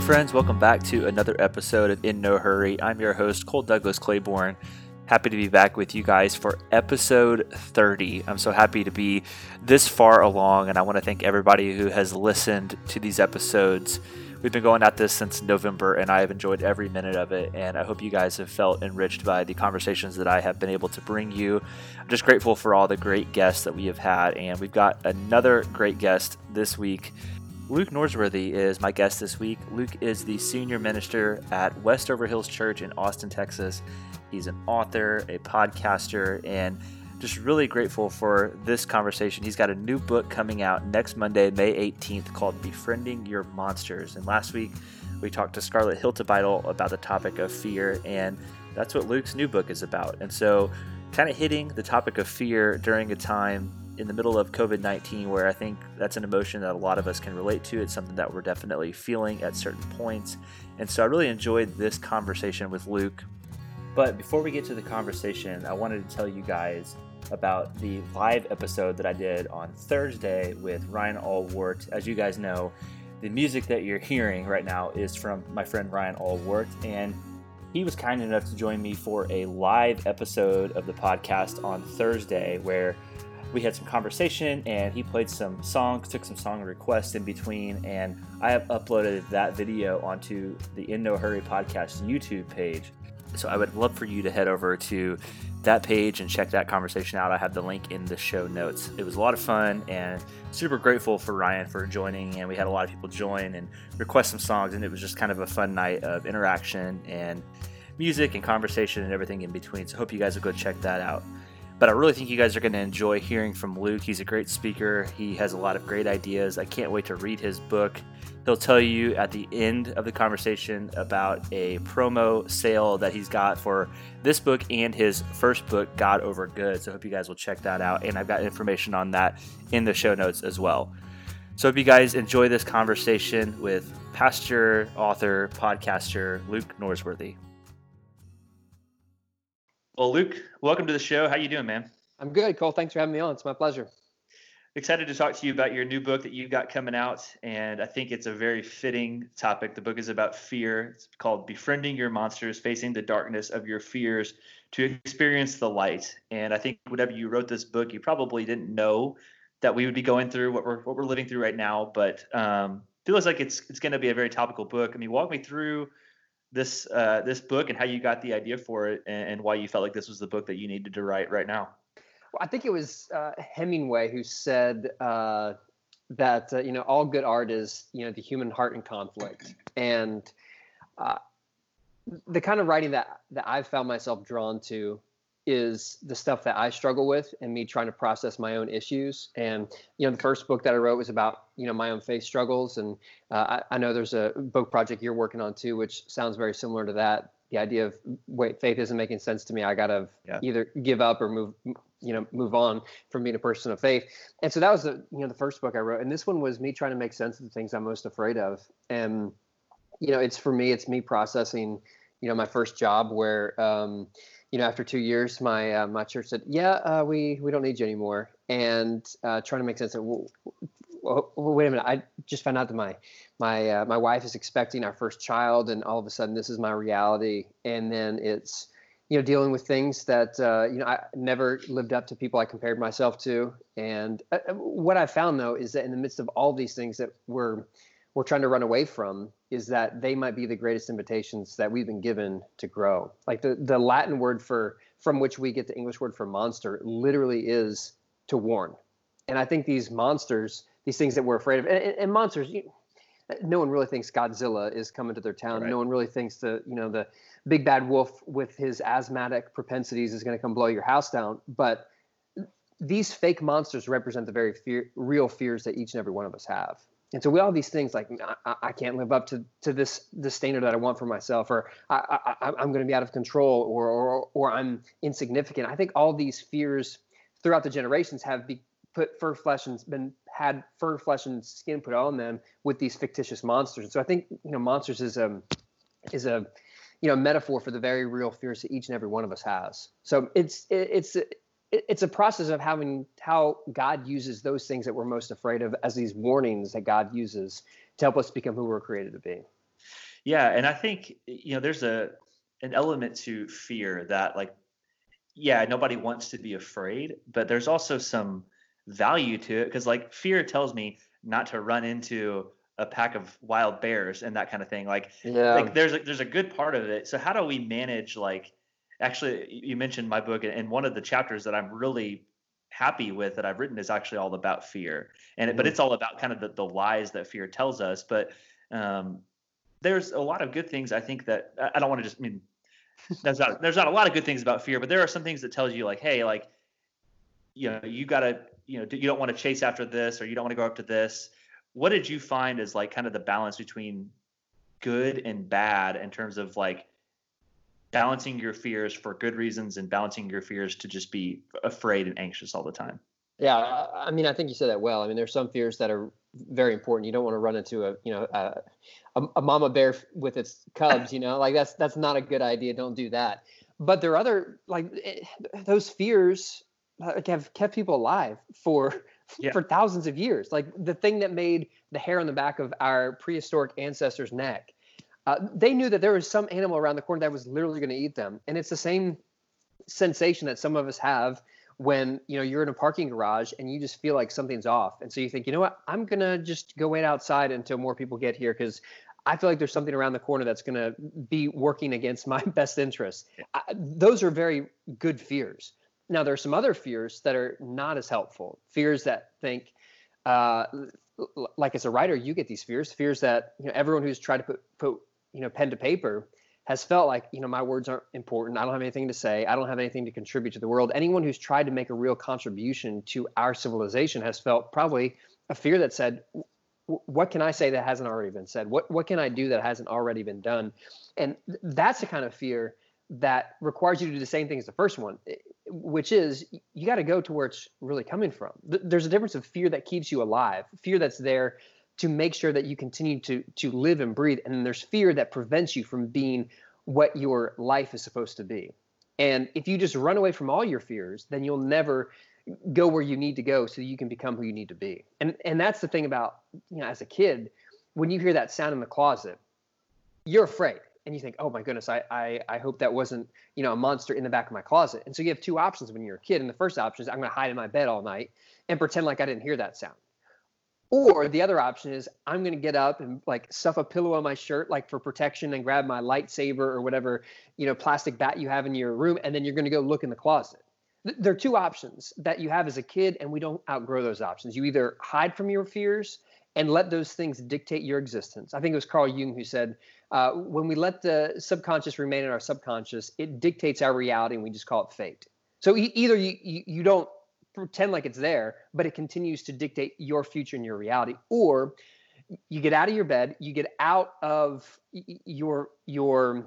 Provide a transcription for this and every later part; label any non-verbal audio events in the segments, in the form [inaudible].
friends, welcome back to another episode of In No Hurry. I'm your host, Cole Douglas Claiborne. Happy to be back with you guys for episode 30. I'm so happy to be this far along, and I want to thank everybody who has listened to these episodes. We've been going at this since November, and I have enjoyed every minute of it. And I hope you guys have felt enriched by the conversations that I have been able to bring you. I'm just grateful for all the great guests that we have had, and we've got another great guest this week. Luke Norsworthy is my guest this week. Luke is the senior minister at Westover Hills Church in Austin, Texas. He's an author, a podcaster, and just really grateful for this conversation. He's got a new book coming out next Monday, May 18th, called Befriending Your Monsters. And last week, we talked to Scarlett Hiltebeitel about the topic of fear, and that's what Luke's new book is about. And so, kind of hitting the topic of fear during a time in the middle of COVID 19, where I think that's an emotion that a lot of us can relate to. It's something that we're definitely feeling at certain points. And so I really enjoyed this conversation with Luke. But before we get to the conversation, I wanted to tell you guys about the live episode that I did on Thursday with Ryan Allwart. As you guys know, the music that you're hearing right now is from my friend Ryan Allwart, and he was kind enough to join me for a live episode of the podcast on Thursday where we had some conversation and he played some songs, took some song requests in between, and I have uploaded that video onto the In No Hurry podcast YouTube page. So I would love for you to head over to that page and check that conversation out. I have the link in the show notes. It was a lot of fun and super grateful for Ryan for joining. And we had a lot of people join and request some songs, and it was just kind of a fun night of interaction and music and conversation and everything in between. So hope you guys will go check that out. But I really think you guys are going to enjoy hearing from Luke. He's a great speaker. He has a lot of great ideas. I can't wait to read his book. He'll tell you at the end of the conversation about a promo sale that he's got for this book and his first book, God Over Good. So I hope you guys will check that out. And I've got information on that in the show notes as well. So hope you guys enjoy this conversation with pastor, author, podcaster Luke Norsworthy. Well, Luke, welcome to the show. How you doing, man? I'm good, Cole. Thanks for having me on. It's my pleasure. Excited to talk to you about your new book that you've got coming out, and I think it's a very fitting topic. The book is about fear. It's called "Befriending Your Monsters: Facing the Darkness of Your Fears to Experience the Light." And I think whenever you wrote this book, you probably didn't know that we would be going through what we're what we're living through right now, but um, feels like it's it's going to be a very topical book. I mean, walk me through this uh, this book and how you got the idea for it and, and, why you felt like this was the book that you needed to write right now. Well, I think it was uh, Hemingway who said uh, that uh, you know all good art is you know the human heart in conflict, and uh, the kind of writing that that I've found myself drawn to is the stuff that I struggle with and me trying to process my own issues. And you know, the first book that I wrote was about you know my own faith struggles, and uh, I, I, know there's a book project you're working on too, which sounds very similar to that. The idea of wait, faith isn't making sense to me. I gotta yeah. either give up or move, you know, move on from being a person of faith. And so that was the you know the first book I wrote, and this one was me trying to make sense of the things I'm most afraid of. And you know, it's for me, it's me processing, you know, my first job where. Um, you know, after two years, my uh, my church said, "Yeah, uh, we we don't need you anymore," and uh, trying to make sense of, well, well, wait a minute, I just found out that my my uh, my wife is expecting our first child, and all of a sudden, this is my reality, and then it's you know dealing with things that uh, you know I never lived up to people I compared myself to, and uh, what I found though is that in the midst of all these things that we're we're trying to run away from is that they might be the greatest invitations that we've been given to grow. Like the, the Latin word for from which we get the English word for monster literally is to warn. And I think these monsters, these things that we're afraid of, and, and monsters, you, no one really thinks Godzilla is coming to their town. Right. No one really thinks the you know the big bad wolf with his asthmatic propensities is going to come blow your house down. But these fake monsters represent the very fear, real fears that each and every one of us have and so we all these things like I, I, can't live up to, to this the standard that I want for myself, or I, I, am going to be out of control, or, or or I'm insignificant. I think all these fears throughout the generations have be, put fur flesh and been had fur flesh and skin put on them with these fictitious monsters. And so I think you know monsters is a is a you know metaphor for the very real fears that each and every one of us has. So it's it's it's a process of having how God uses those things that we're most afraid of as these warnings that God uses to help us become who we're created to be. Yeah, and I think you know there's a an element to fear that like yeah, nobody wants to be afraid, but there's also some value to it because like fear tells me not to run into a pack of wild bears and that kind of thing. Like, yeah. like there's a, there's a good part of it. So how do we manage like? Actually, you mentioned my book, and one of the chapters that I'm really happy with that I've written is actually all about fear, and it, mm-hmm. but it's all about kind of the, the lies that fear tells us. But um, there's a lot of good things I think that I don't want to just I mean there's not there's not a lot of good things about fear, but there are some things that tells you like, hey, like you know, you gotta you know, you don't want to chase after this or you don't want to go up to this. What did you find is like kind of the balance between good and bad in terms of like balancing your fears for good reasons and balancing your fears to just be afraid and anxious all the time? Yeah, I mean, I think you said that well. I mean, there's some fears that are very important. You don't want to run into a, you know, a, a, mama bear with its cubs. You know, like that's that's not a good idea. Don't do that. But there are other like it, eh, those fears like, have kept people alive for yeah. for thousands of years. Like the thing that made the hair on the back of our prehistoric ancestors' neck. Uh, they knew that there was some animal around the corner that was literally going to eat them, and it's the same sensation that some of us have when you know you're in a parking garage and you just feel like something's off. And so you think you know what? I'm gonna just go wait outside until more people get here because i feel like there's something around the corner that's gonna be working against my [laughs] best interests. I, those are very good fears. Now there are some other fears that are not as helpful. Fears that think uh, like as a writer you get these fears. Fears that you know everyone who's tried to put put you know pen to paper has felt like you know my words aren't important. I don't have anything to say. I don't have anything to contribute to the world. Anyone who's tried to make a real contribution to our civilization has felt probably a fear that said what can i say that hasn't already been said? What what can i do that hasn't already been done? And that's the kind of fear that requires you to do the same thing as the first one eh, which is you got to go to where it's really coming from. There's a difference of fear that keeps you alive fear that's there to make sure that you continue to to live and breathe and there's fear that prevents you from being what your life is supposed to be. And if you just run away from all your fears then you'll never go where you need to go so you can become who you need to be. And and that's the thing about you know as a kid when you hear that sound in the closet you're afraid. And you think oh my goodness I, I i hope that wasn't you know a monster in the back of my closet. And so you have two options when you're a kid. And the first option is i'm going to hide in my bed all night and pretend like i didn't hear that sound or the other option is I'm going to get up and like stuff a pillow on my shirt, like for protection, and grab my lightsaber or whatever, you know, plastic bat you have in your room, and then you're going to go look in the closet. There are two options that you have as a kid, and we don't outgrow those options. You either hide from your fears and let those things dictate your existence. I think it was Carl Jung who said, uh, when we let the subconscious remain in our subconscious, it dictates our reality, and we just call it fate. So e- either you, you you don't pretend like it's there, but it continues to dictate your future and your reality. Or you get out of your bed, you get out of your your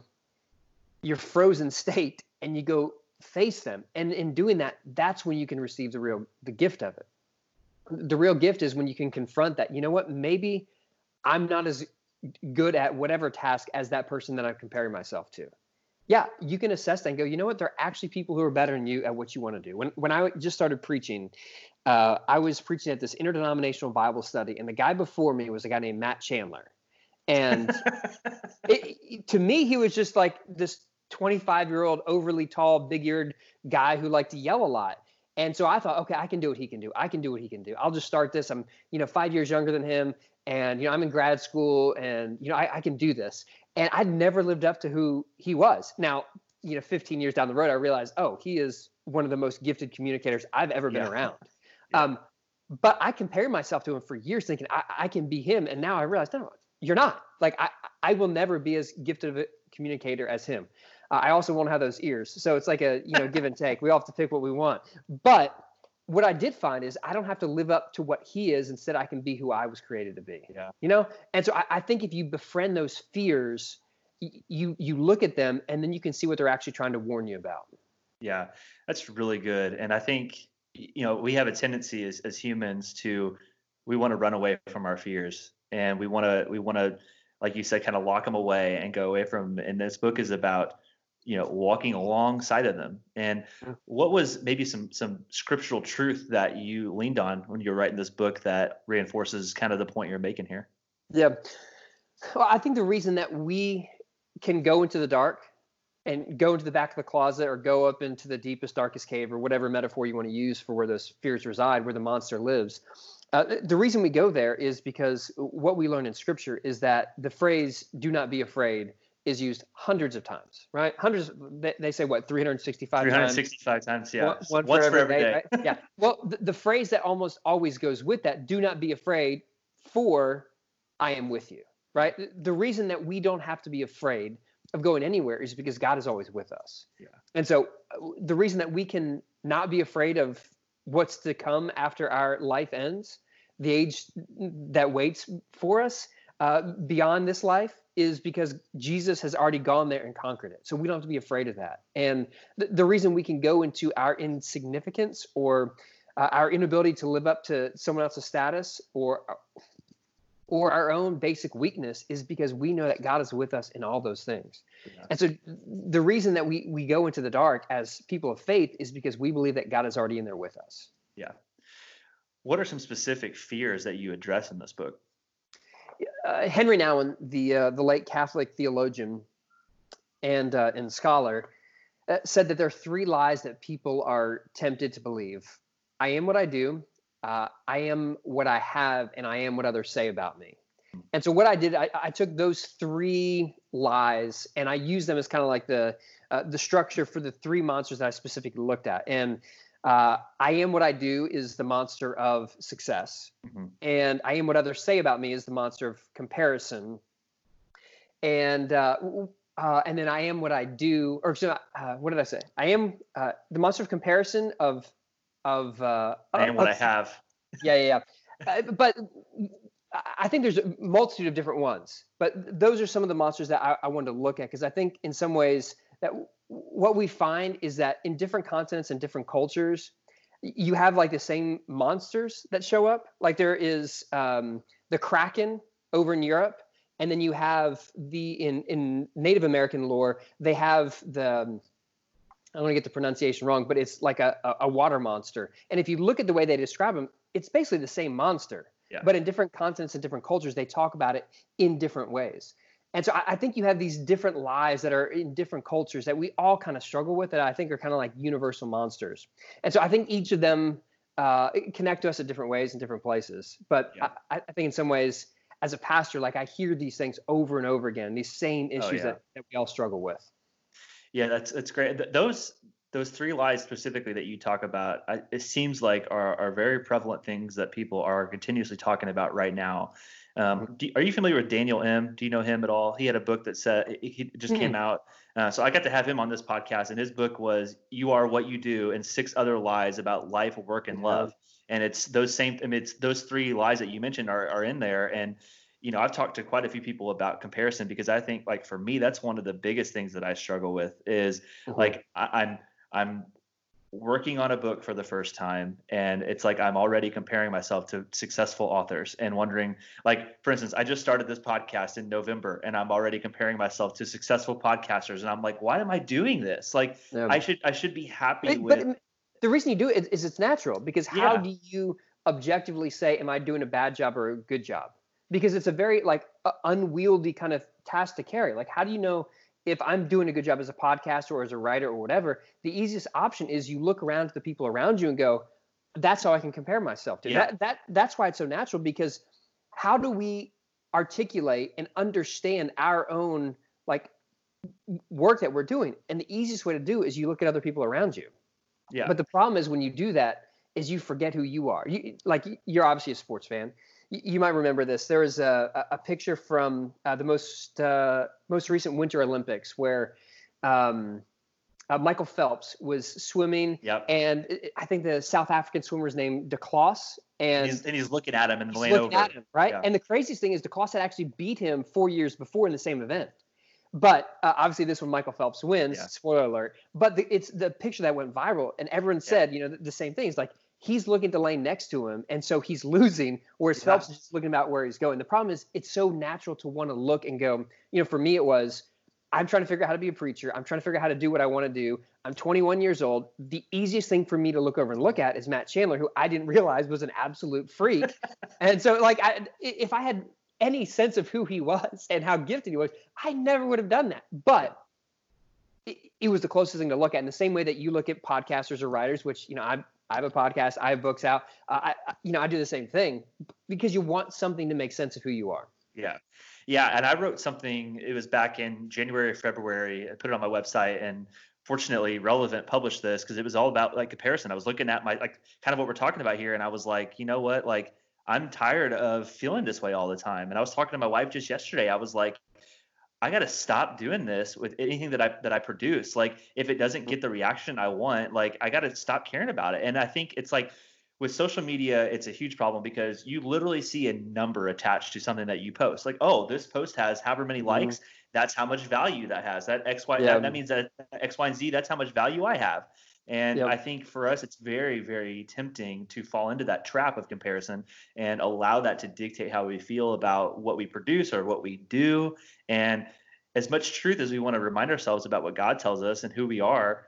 your frozen state, and you go face them. And in doing that, that's when you can receive the real the gift of it. The real gift is when you can confront that. You know what? Maybe I'm not as good at whatever task as that person that I'm comparing myself to yeah, you can assess that and go, you know what? There are actually people who are better than you at what you want to do. When when I just started preaching, uh, I was preaching at this interdenominational Bible study, and the guy before me was a guy named Matt Chandler, and [laughs] it, to me, he was just like this 25 year old, overly tall, big eared guy who liked to yell a lot. And so I thought, okay, I can do what he can do. I can do what he can do. I'll just start this. I'm, you know, five years younger than him, and you know, I'm in grad school, and you know, I, I can do this and I'd never lived up to who he was. Now, you know, 15 years down the road, I realized, oh, he is one of the most gifted communicators I've ever been yeah. around. Yeah. Um, but I compared myself to him for years, thinking I, I can be him, and now I realize, no, you're not. Like I, I will never be as gifted of a communicator as him. Uh, I also won't have those ears, so it's like a you know give and take. We all have to pick what we want. But what I did find is I don't have to live up to what he is. Instead, I can be who I was created to be. Yeah. You know, and so I, I think if you befriend those fears, you you look at them and then you can see what they're actually trying to warn you about. Yeah, that's really good. And I think you know we have a tendency as as humans to we want to run away from our fears and we want to we want to like you said kind of lock them away and go away from them. and this book is about you know walking alongside of them. And what was maybe some some scriptural truth that you leaned on when you were writing this book that reinforces kind of the point you're making here? Yeah. Well, I think the reason that we can go into the dark and go into the back of the closet or go up into the deepest, darkest cave or whatever metaphor you want to use for where those fears reside, where the monster lives. Uh, the reason we go there is because what we learn in scripture is that the phrase do not be afraid is used hundreds of times, right? Hundreds, they, they say what, 365 365 times? times, yeah. One, one Once for every day. day. Right? yeah. [laughs] Well, the, the phrase that almost always goes with that, do not be afraid, for I am with you, right? The reason that we don't have to be afraid of going anywhere is because God is always with us. Yeah. And so uh, the reason that we can not be afraid of what's to come after our life ends, the age that waits for us uh, beyond this life, is because Jesus has already gone there and conquered it. So we don't have to be afraid of that. And th- the reason we can go into our insignificance or uh, our inability to live up to someone else's status or or our own basic weakness is because we know that God is with us in all those things. Yeah. And so the reason that we we go into the dark as people of faith is because we believe that God is already in there with us. Yeah. What are some specific fears that you address in this book? Uh, Henri Nouwen, the uh, the late Catholic theologian and uh, and scholar, uh, said that there are three lies that people are tempted to believe. I am what I do uh, I am what I have and I am what others say about me. And so what I did, I, I took those three lies and I used them as kind of like the the structure for the three monsters that I specifically looked at. And uh, I am what I do is the monster of success, mm-hmm. and I am what others say about me is the monster of comparison. And uh, uh, and then I am what I do, or so, uh, what did I say? I am uh, the monster of comparison of of uh and what of, I have. [laughs] Yeah, yeah, yeah. uh, but I think there's a multitude of different ones, but those are some of the monsters that I, I wanted to look at because I think in some ways that what we find is that in different continents and different cultures, you have like the same monsters that show up. Like there is um, the kraken over in Europe, and then you have the in in Native American lore they have the I don't want to get the pronunciation wrong, but it's like a, a, a water monster. And if you look at the way they describe them, it's basically the same monster. Yeah. But in different continents and different cultures, they talk about it in different ways. And so I, I think you have these different lies that are in different cultures that we all kind of struggle with that I think are kind of like universal monsters. And so I think each of them uh, connect to us in different ways in different places. But yeah. I, I, think in some ways, as a pastor, like I hear these things over and over again, these same oh, issues oh, yeah. that, that we all struggle with. Yeah, that's that's great. Those those three lies specifically that you talk about, it seems like are are very prevalent things that people are continuously talking about right now. Um, mm-hmm. do, are you familiar with Daniel M? Do you know him at all? He had a book that said he just mm-hmm. came out. Uh, so I got to have him on this podcast, and his book was "You Are What You Do" and six other lies about life, work, and love. And it's those same. I mean, it's those three lies that you mentioned are are in there, and you know, I've talked to quite a few people about comparison because I think like for me, that's one of the biggest things that I struggle with is mm-hmm. like I, I'm I'm working on a book for the first time and it's like i'm already comparing myself to successful authors and wondering like for instance i just started this podcast in november and i'm already comparing myself to successful podcasters and i'm like why am i doing this like yeah. i should i should be happy but, with but the reason you do it is it's natural because how yeah. do you objectively say am i doing a bad job or a good job because it's a very like unwieldy kind of task to carry. Like, how do you know if I'm doing a good job as a podcaster or as a writer or whatever? The easiest option is you look around to the people around you and go, "That's how I can compare myself to." Yeah. That that that's why it's so natural because how do we articulate and understand our own like work that we're doing? And the easiest way to do is you look at other people around you. Yeah. But the problem is when you do that is you forget who you are. You like you're obviously a sports fan you might remember this. There was a, a picture from uh, the most uh, most recent Winter Olympics where um, uh, Michael Phelps was swimming, yep. and I think the South African swimmer's name De and, and, he's, and he's looking at him and laying over. At him, right? Yeah. And the craziest thing is De had actually beat him four years before in the same event. But uh, obviously, this one Michael Phelps wins. Yeah. Spoiler alert! But the, it's the picture that went viral, and everyone said, yeah. you know, the, the same thing. It's like he's looking at the lane next to him, and so he's [laughs] losing. Whereas yeah. Phelps is just looking about where he's going. The problem is it's so natural to want to look and go. You know, for me it was I'm trying to figure out how to be a preacher. I'm trying to figure out how to do what I want to do. I'm 21 years old. The easiest thing for me to look over and look at is Matt Chandler, who I didn't [laughs] realize was an absolute freak. [laughs] and so, like, I, if I had any sense of who he was and how gifted he was, I never would have done that. But it, it was the closest thing to look at in the same way that you look at podcasters or writers, which, you know, I, I have a podcast, I have books out. Uh, I, you know, I do the same thing because you want something to make sense of who you are. Yeah. Yeah. And I wrote something, it was back in January, February. I put it on my website and fortunately relevant published this because it was all about like comparison. I was looking at my like kind of what we're talking about here. And I was like, you know what? Like I'm tired of feeling this way all the time. And I was talking to my wife just yesterday. I was like, I got to stop doing this with anything that I that I produce. Like if it doesn't get the reaction I want, like I got to stop caring about it. And I think it's like with social media, it's a huge problem because you literally see a number attached to something that you post. Like, oh, this post has however many mm-hmm. likes. That's how much value that has. That X, Y, yeah. that, that means that X, Y, and Z, that's how much value I have. And yep. I think for us, it's very, very tempting to fall into that trap of comparison and allow that to dictate how we feel about what we produce or what we do. And as much truth as we want to remind ourselves about what God tells us and who we are,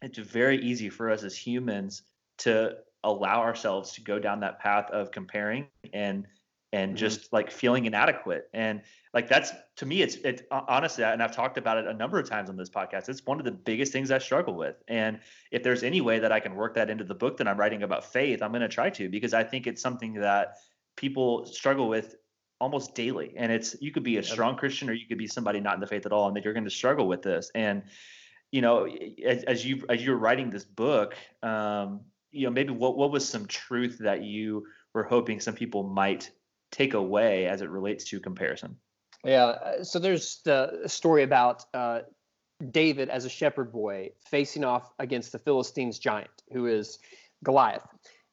it's very easy for us as humans to allow ourselves to go down that path of comparing and and mm-hmm. just like feeling inadequate. And like that's to me it's it honestly and i've talked about it a number of times on this podcast it's one of the biggest things i struggle with. And if there's any way that i can work that into the book that i'm writing about faith i'm going to try to because i think it's something that people struggle with almost daily. And it's you could be a strong christian or you could be somebody not in the faith at all and that you're going to struggle with this. And you know as, as you as you're writing this book um you know maybe what what was some truth that you were hoping some people might take away as it relates to comparison yeah. Uh, so there's the story about uh, David as a shepherd boy facing off against the Philistines giant, who is Goliath.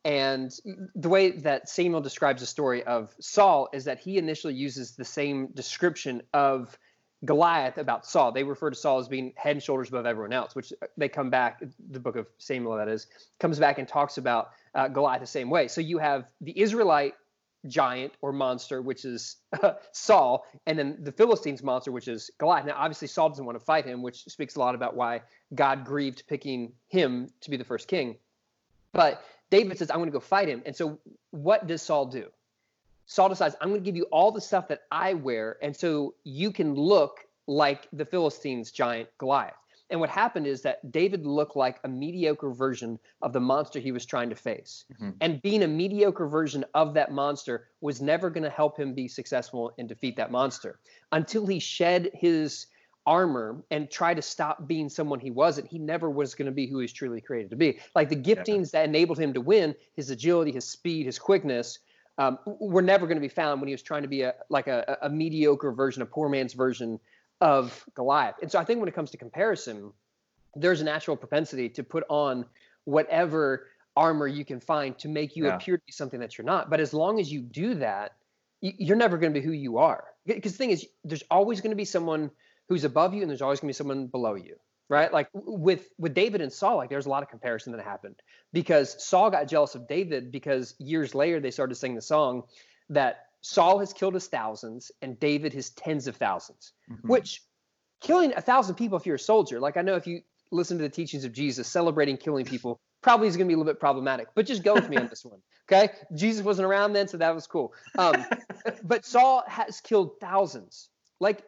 And the way that Samuel describes the story of Saul is that he initially uses the same description of Goliath about Saul. They refer to Saul as being head and shoulders above everyone else, which they come back, the book of Samuel, that is, comes back and talks about uh, Goliath the same way. So you have the Israelite giant or monster, which is uh, [laughs] Saul, and then the Philistines monster, which is Goliath. Now, obviously, Saul doesn't want to fight him, which speaks a lot about why God grieved picking him to be the first king. But David says, I'm going to go fight him. And so, what does Saul do? Saul decides, I'm going to give you all the stuff that I wear, and so you can look like the Philistines giant Goliath. And what happened is that David looked like a mediocre version of the monster he was trying to face. Mm-hmm. And being a mediocre version of that monster was never going to help him be successful and defeat that monster until he shed his armor and try to stop being someone he wasn't, he never was going to be who he's truly created to be. Like the giftings yeah. that enabled him to win, his agility, his speed, his quickness, um, were never going to be found when he was trying to be a like a, a mediocre version, a poor man's version of Goliath. And so I think when it comes to comparison, there's a natural propensity to put on whatever armor you can find to make you yeah. appear to be something that you're not. But as long as you do that, you're never going to be who you are. Because the thing is, there's always going to be someone who's above you, and there's always going to be someone below you, right? Like with with David and Saul, like there's a lot of comparison that happened because Saul got jealous of David because years later they started singing the song that Saul has killed his thousands and David his tens of 1000s mm-hmm. which killing a thousand people if you're a soldier, like I know if you listen to the teachings of Jesus, celebrating killing people probably is going to be a little bit problematic, but just go with me on this one. [laughs] Okay. Jesus wasn't around then, so that was cool. Um, [laughs] but Saul has killed thousands. Like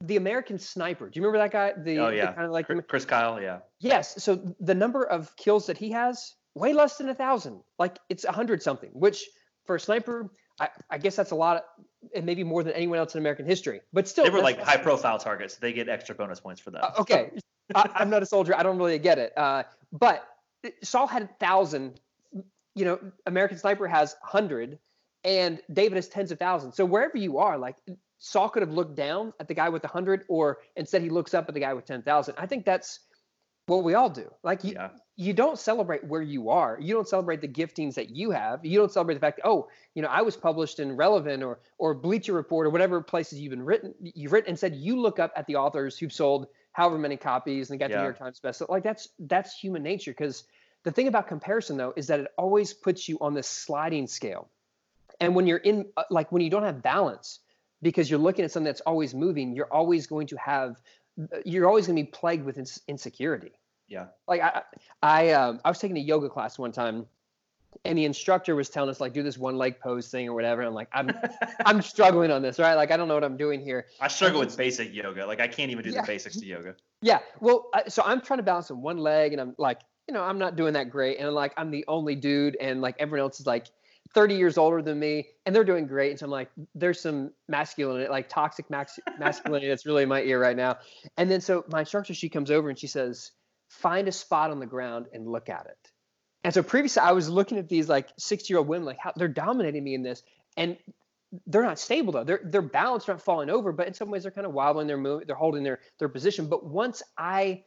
the American sniper. Do you remember that guy? The, oh, yeah. kind of like Chris Kyle. Yeah. Yes. So the number of kills that he has, way less than a thousand. Like it's a hundred something, which for a sniper, I, I, guess that's a lot, of, and maybe more than anyone else in American history. But still, they were like high profile targets. They get extra bonus points for that. Uh, okay, [laughs] I, am not a soldier. I don't really get it. Uh, but Saul had a thousand. You know, American Sniper has hundred, and David has tens of thousands. So wherever you are, like Saul could have looked down at the guy with a hundred, or instead he looks up at the guy with ten thousand. I think that's what we all do. Like you, yeah you don't celebrate where you are. You don't celebrate the giftings that you have. You don't celebrate the fact that, oh, you know, I was published in Relevant or or Bleacher Report or whatever places you've been written, you've written and said you look up at the authors who've sold however many copies and got yeah. the New York Times best. Like that's that's human nature. Because the thing about comparison though is that it always puts you on this sliding scale. And when you're in uh, like when you don't have balance, because you're looking at something that's always moving, you're always going to have uh, you're always going to be plagued with insecurity yeah. Like I, I, um, I was taking a yoga class one time, and the instructor was telling us like do this one leg pose thing or whatever. And I'm like, I'm [laughs] I'm struggling on this, right? Like I don't know what I'm doing here. I struggle with basic yoga. Like I can't even do yeah. the basics to yoga. Yeah. Well, so I'm trying to balance on one leg, and I'm like, you know, I'm not doing that great, and I'm like, I'm the only dude, and like everyone else is like 30 years older than me, and they're doing great. And so I'm like, there's some masculinity, like toxic max- masculinity that's really in my ear right now. And then so my instructor, she comes over and she says, find a spot on the ground and look at it. And so previously I was looking at these like 60 year old women, like how they're dominating me in this. And they're not stable though. They're they're balanced, not falling over, but in some ways they're kind of wobbling. They're moving, they're holding their their position. But once I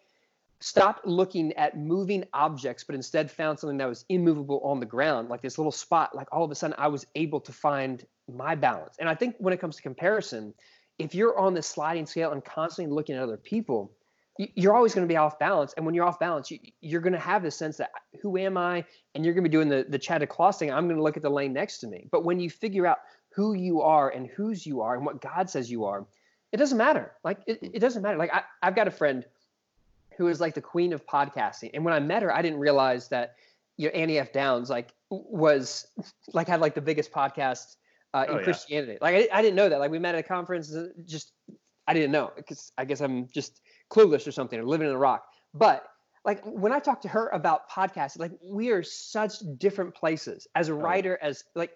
stopped looking at moving objects, but instead found something that was immovable on the ground, like this little spot, like all of a sudden I was able to find my balance. And I think when it comes to comparison, if you're on this sliding scale and constantly looking at other people, you're always going to be off balance. And when you're off balance, you, are going to have this sense that who am I? And you're going to be doing the the Chad Claus thing. I'm going to look at the lane next to me. But when you figure out who you are and whose you are and what God says you are, it doesn't matter. Like it, it doesn't matter. Like I, I've got a friend who is like the queen of podcasting. And when I met her, I didn't realize that you know Annie F. Downs like was [laughs] like had like the biggest podcast uh, in oh, Christianity. Yeah. Like I, I didn't know that. Like we met at a conference, uh, just I didn't know because I guess I'm just clueless or something or living in a rock. But like when I talk to her about podcasting, like we are such different places. As a oh, writer, as like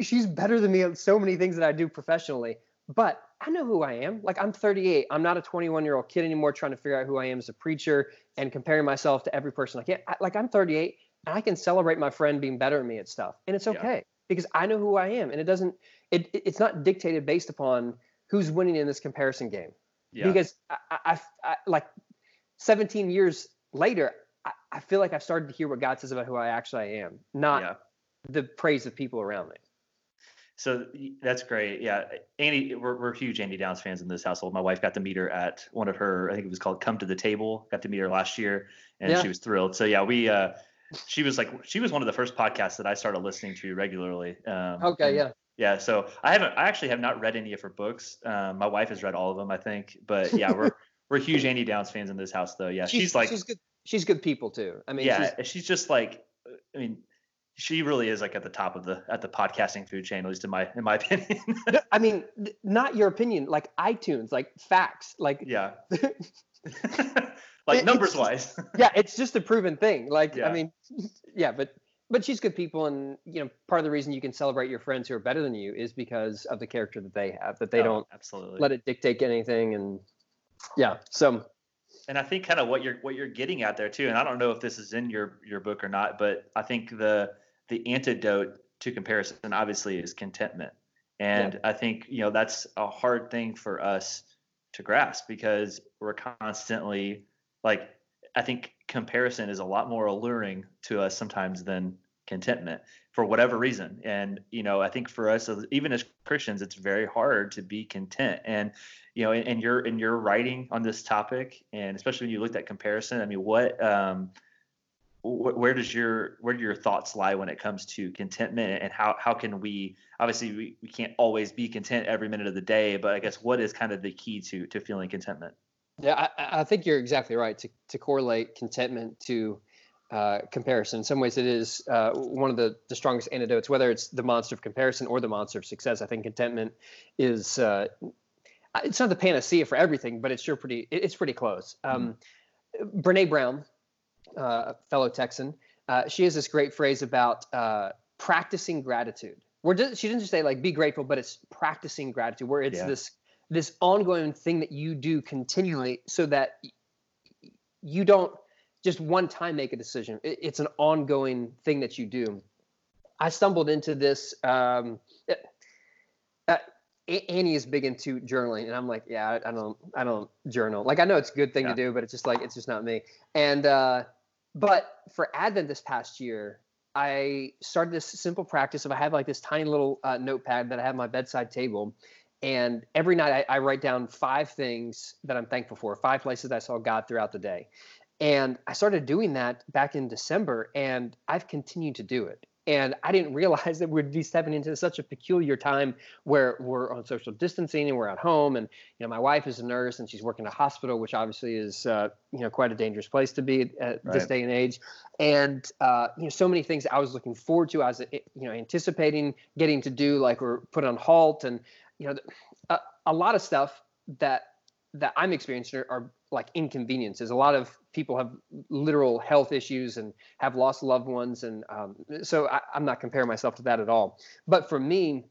she's better than me at so many things that I do professionally. But I know who I am. Like I'm 38. I'm not a 21 year old kid anymore trying to figure out who I am as a preacher and comparing myself to every person. Like, yeah, like I'm 38 and I can celebrate my friend being better than me at stuff, and it's okay yeah. because I know who I am, and it doesn't. It it's not dictated based upon who's winning in this comparison game. Yeah. Because I, I, I like 17 years later, I, I, feel like I've started to hear what God says about who I actually am, not yeah. the praise of people around me. So that's great. Yeah, Annie, we're, we're huge Annie Downs fans in this household. My wife got to meet her at one of her, I think it was called "Come to the Table." Got to meet her last year, and yeah. she was thrilled. So yeah, we. uh she was like she was one of the first podcasts that I started listening to regularly. Um, okay, yeah. Yeah, so I haven't. I actually have not read any of her books. Um, my wife has read all of them, I think. But yeah, we're [laughs] we're huge Annie Downs fans in this house, though. Yeah, she's, she's like she's good. She's good people too. I mean, yeah, she's, she's just like. I mean, she really is like at the top of the at the podcasting food chain, at least in my in my [laughs] opinion. I mean, not your opinion, like iTunes, like facts, like yeah, [laughs] like numbers wise. yeah, it's just a proven thing. Like yeah. I mean, yeah, but but she's good people, and you know, part of the reason you can celebrate your friends who are better than you is because of the character that they have. That they oh, don't absolutely let it dictate anything, and yeah, so. And I think kind of what you're what you're getting at there too, and I don't know if this is in your your book or not, but I think the the antidote to comparison obviously is contentment, and yeah. I think you know that's a hard thing for us to grasp because we're constantly like I think comparison is a lot more alluring to us sometimes than contentment for whatever reason. And you know, I think for us, even as Christians, it's very hard to be content. And you know, and, you're in your writing on this topic, and especially when you looked at comparison, I mean, what um, where does your where do your thoughts lie when it comes to contentment and how how can we obviously we, we can't always be content every minute of the day but i guess what is kind of the key to to feeling contentment yeah, I, I, think you're exactly right to, to correlate contentment to uh, comparison. In some ways, it is uh, one of the, the strongest antidotes, whether it's the monster of comparison or the monster of success. I think contentment is uh, it's not the panacea for everything, but it's sure pretty it's pretty close. Um, mm-hmm. Brene Brown, uh, fellow Texan, uh, she has this great phrase about uh, practicing gratitude. Where she didn't just say like be grateful, but it's practicing gratitude, where it's yeah. this this ongoing thing that you do continually so that you don't just one time make a decision. It's an ongoing thing that you do. I stumbled into this um, uh, annie is big into journaling and i'm like yeah i don't i don't journal. Like i know it's a good thing yeah. to do but it's just like it's just not me. And uh, but for advent this past year i started this simple practice of i have like this tiny little uh, notepad that i have on my bedside table and every night I, I, write down five things that I'm thankful for, five places I saw God throughout the day. And I started doing that back in December, and I've continued to do it. And I didn't [laughs] realize that we'd be stepping into such a peculiar time where we're on social distancing and we're at home. And, you know, my wife is a nurse and she's working in a hospital, which obviously is, uh, you know, quite a dangerous place to be at right. this day and age. And, uh, you know, so many things I was looking forward to, I was, you know, anticipating getting to do, like we're put on halt. And, you know, a, a lot of stuff that that I'm experiencing are, are, like inconveniences. A lot of people have literal health issues and have lost loved ones, and um, so I, I'm not comparing myself to that at all. But for me,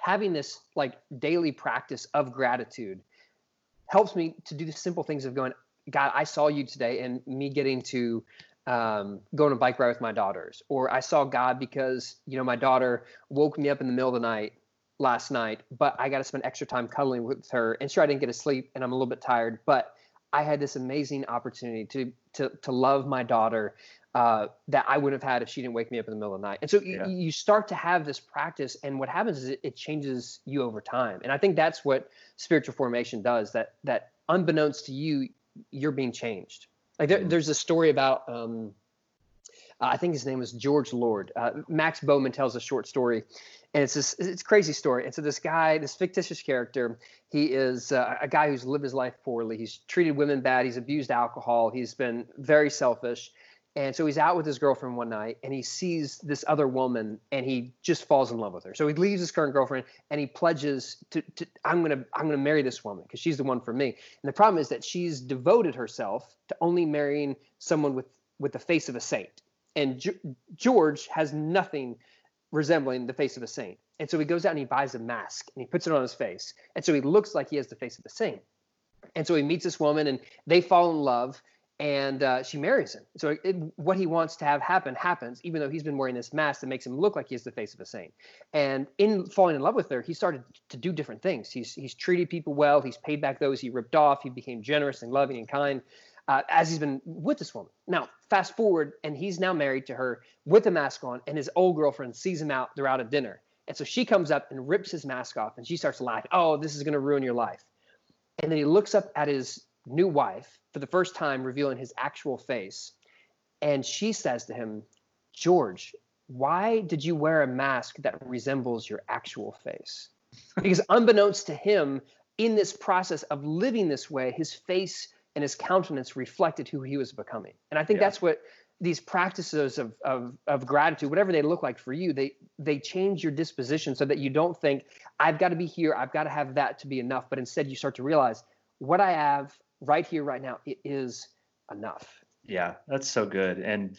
having this like daily practice of gratitude helps me to do the simple things of going, God, I saw you today, and me getting to um, go on a bike ride with my daughters, or I saw God because you know my daughter woke me up in the middle of the night last night, but I got to spend extra time cuddling with her. And sure, I didn't get to sleep, and I'm a little bit tired, but I had this amazing opportunity to to to love my daughter uh, that I wouldn't have had if she didn't wake me up in the middle of the night. And so yeah. you, you start to have this practice, and what happens is it, it, changes you over time. And I think that's what spiritual formation does. That that unbeknownst to you, you're being changed. Like there, mm-hmm. there's a story about. Um, I think his name was George Lord. Uh, Max Beerbohm tells a short story, and it's this it's a crazy story. And so this guy, this fictitious character, he is uh, a guy who's lived his life poorly. He's treated women bad. He's abused alcohol. He's been very selfish. And so he's out with his girlfriend one night and he sees this other woman and he just falls in love with her. So he leaves his current girlfriend and he pledges to, to I'm to I'm to marry this woman because she's the one for me. And the problem is that she's devoted herself to only marrying someone with with the face of a saint. And G- George has nothing resembling the face of a saint. And so he goes out and he buys a mask and he puts it on his face. And so he looks like he has the face of a saint. And so he meets this woman and they fall in love and uh, she marries him. So it, what he wants to have happen happens, even though he's been wearing this mask that makes him look like he has the face of a saint. And in falling in love with her, he started to do different things. He's he's treated people well. He's paid back those he ripped off. He became generous and loving and kind uh, as he's been with this woman. Now, fast forward, and he's now married to her with a mask on, and his old girlfriend sees him out. They're out at dinner. And so she comes up and rips his mask off, and she starts laughing. Oh, this is going to ruin your life. And then he looks up at his new wife for the first time, revealing his actual face. And she says to him, George, why did you wear a mask that resembles your actual face? Because [laughs] unbeknownst to him, in this process of living this way, his face and his countenance reflected who he was becoming. And I think yeah. that's what these practices of, of, of gratitude, whatever they look like for you, they they change your disposition so that you don't think I've got to be here, I've got to have that to be enough, but instead you start to realize what I have right here, right now, it is enough. Yeah, that's so good. And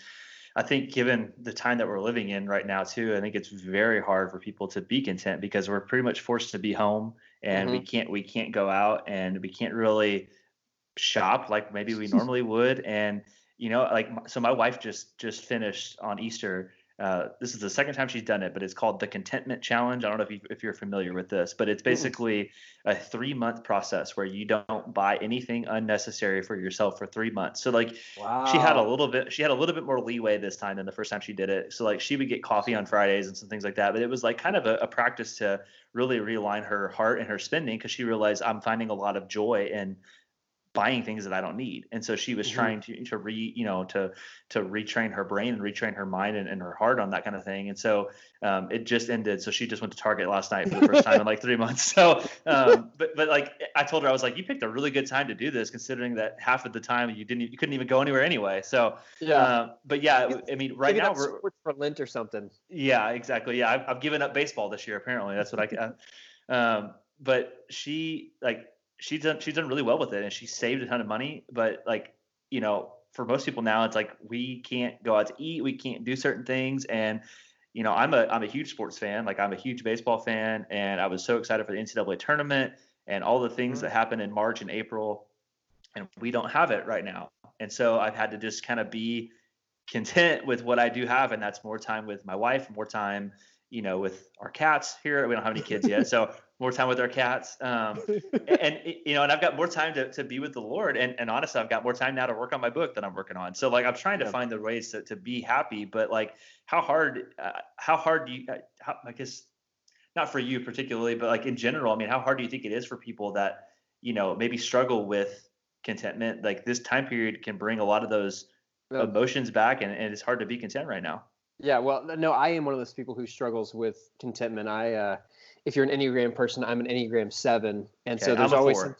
I think given the time that we're living in right now too, I think it's very hard for people to be content because we're pretty much forced to be home and mm-hmm. we can't we can't go out and we can't really shop like maybe we [laughs] normally would. And you know like so my wife just just finished on easter uh, this is the second time she's done it but it's called the contentment challenge. I don't know if, you, if you're familiar with this but it's basically a three month process where you don't buy anything unnecessary for yourself for three months. So like wow. she had a little bit she had a little bit more leeway this time than the first time she did it. So like she would get coffee on fridays and some things like that but it was like kind of a, a practice to really realign her heart and her spending because she realized i'm finding a lot of joy in buying things that I don't need. And so she was mm-hmm. trying to to re you know to to retrain her brain and retrain her mind and, and her heart on that kind of thing. And so um, it just ended. So she just went to Target last night for the first time in like three months. [laughs] So um, [laughs] but but like I told her I was like you picked a really good time to do this considering that half of the time you didn't you couldn't even go anywhere anyway. So yeah. Uh, but yeah, I mean right now we're for Lent or something. Yeah, exactly. Yeah, I've, I've given up baseball this year. Apparently, that's what I. [laughs] um, but she like she's done she's done really well with it and she saved a ton of money but like you know for most people now it's like we can't go out to eat we can't do certain things. And you know i'm a i'm a huge sports fan like i'm a huge baseball fan and i was so excited for the ncaa tournament and all the things mm-hmm. that happen in march and april and we don't have it right now. And so i've had to just kind of be content with what i do have and that's more time with my wife more time you know with our cats here. We don't have any kids yet. [laughs] So more time with our cats. Um, [laughs] and you know, and I've got more time to, to be with the Lord. And, and honestly, I've got more time now to work on my book that I'm working on. So like, I'm trying to yeah. find the ways to, to be happy, but like how hard, uh, how hard do you, uh, how, I guess not for you particularly, but like in general, I mean, how hard do you think it is for people that, you know, maybe struggle with contentment? Like this time period can bring a lot of those yeah. emotions back and, and it's hard to be content right now. Yeah, well, no, I am one of those people who struggles with contentment. I, uh, if you're an Enneagram person, I'm an Enneagram seven, and Okay, so there's always. Some,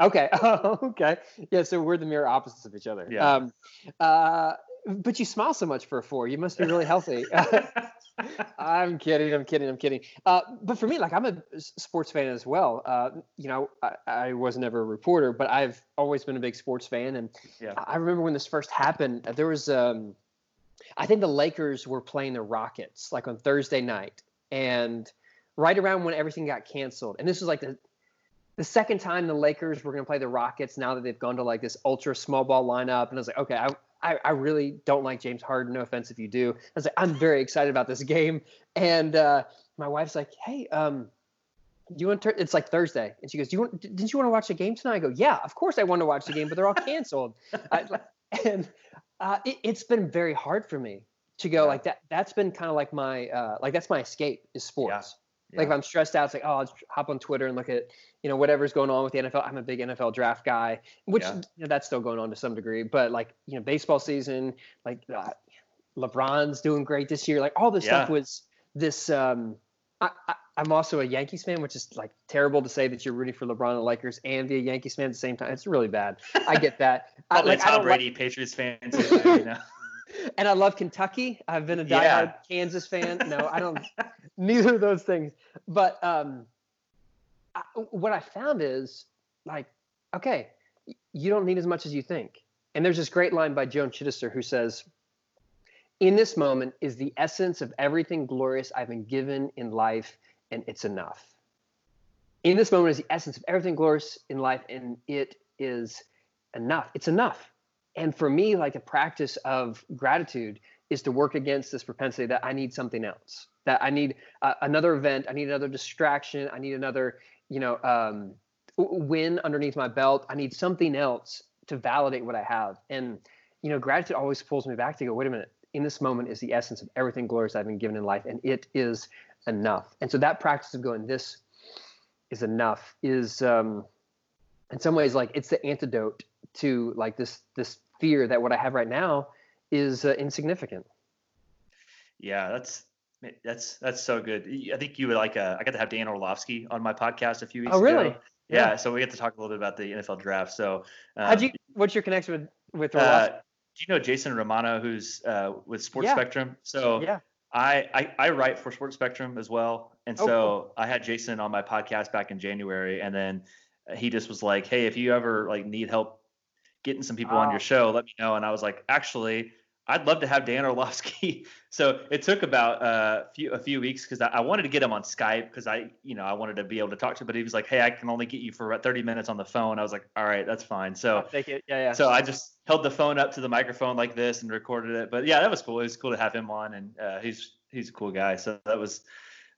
okay, oh, [laughs] okay, yeah. So we're the mirror opposites of each other. Yeah. Um, uh, but you smile so much for a four. You must be really healthy. [laughs] I'm kidding. I'm kidding. I'm kidding. Uh, but for me, like I'm a sports fan as well. Uh, you know, I, I was never a reporter, but I've always been a big sports fan. And Yeah. I I remember when this first happened. There was, um, I think the Lakers were playing the Rockets like on Thursday night, and right around when everything got canceled. And this was like the the second time the Lakers were going to play the Rockets now that they've gone to like this ultra small ball lineup. And I was like, okay, I, I, I really don't like James Harden. No offense if you do. I was like, I'm very excited about this game. And uh, my wife's like, hey, um, do you want to? It's like Thursday, and she goes, "Do you want? Didn't you want to watch the game tonight?" I go, "Yeah, of course I want to watch the game, but they're all canceled." [laughs] I, and uh, it, it's been very hard for me to go Yeah. like that. That's been kind of like my uh, like that's my escape is sports. Like if I'm stressed out, it's like, oh, I'll hop on Twitter and look at, you know, whatever's going on with the NFL. I'm a big NFL draft guy, which Yeah. you know, that's still going on to some degree. But like, you know, baseball season, like uh, LeBron's doing great this year. Like all this stuff was this. Um, I, I, I'm also a Yankees fan, which is like terrible to say that you're rooting for LeBron and the Lakers and be a Yankees fan at the same time. It's really bad. I get that. [laughs] I, like, a I Tom don't like- Brady Patriots fan too. you know? [laughs] [laughs] and I love Kentucky. I've been a diehard Yeah. Kansas fan. No, I don't. [laughs] neither of those things. But um, I, what I found is like, okay, you don't need as much as you think. And there's this great line by Joan Chittister who says, "In this moment is the essence of everything glorious I've been given in life, and it's enough." In this moment is the essence of everything glorious in life, and it is enough. It's enough. And for me, like a practice of gratitude is to work against this propensity that I need something else, that I need uh, another event, I need another distraction, I need another, you know, um, win underneath my belt. I need something else to validate what I have. And, you know, gratitude always pulls me back to go, wait a minute, in this moment is the essence of everything glorious I've been given in life, and it is enough. And so that practice of going, this is enough is um, in some ways like it's the antidote to like this this fear that what I have right now is uh, insignificant. Yeah, that's that's that's so good. I think you would like. Uh, I got to have Dan Orlovsky on my podcast a few weeks Oh, really? ago. Yeah, Yeah. so we get to talk a little bit about the NFL draft. So, um, How'd you? What's your connection with with uh, Orlovsky? do you know Jason Romano, who's uh, with Sports Yeah. Spectrum? So yeah. I, I I write for Sports Spectrum as well, and Oh, so cool. I had Jason on my podcast back in January, and then he just was like, "Hey, if you ever like need help getting some people on Oh. your show, let me know." And I was like, "Actually, I'd love to have Dan Orlovsky." [laughs] so it took about uh, a few a few weeks because I, I wanted to get him on Skype because I you know I wanted to be able to talk to him, but he was like, "Hey, I can only get you for about 30 minutes on the phone." I was like, "All right, that's fine." So I'll take it. Yeah, yeah. so I just held the phone up to the microphone like this and recorded it. But yeah, that was cool. It was cool to have him on, and uh, he's he's a cool guy. So that was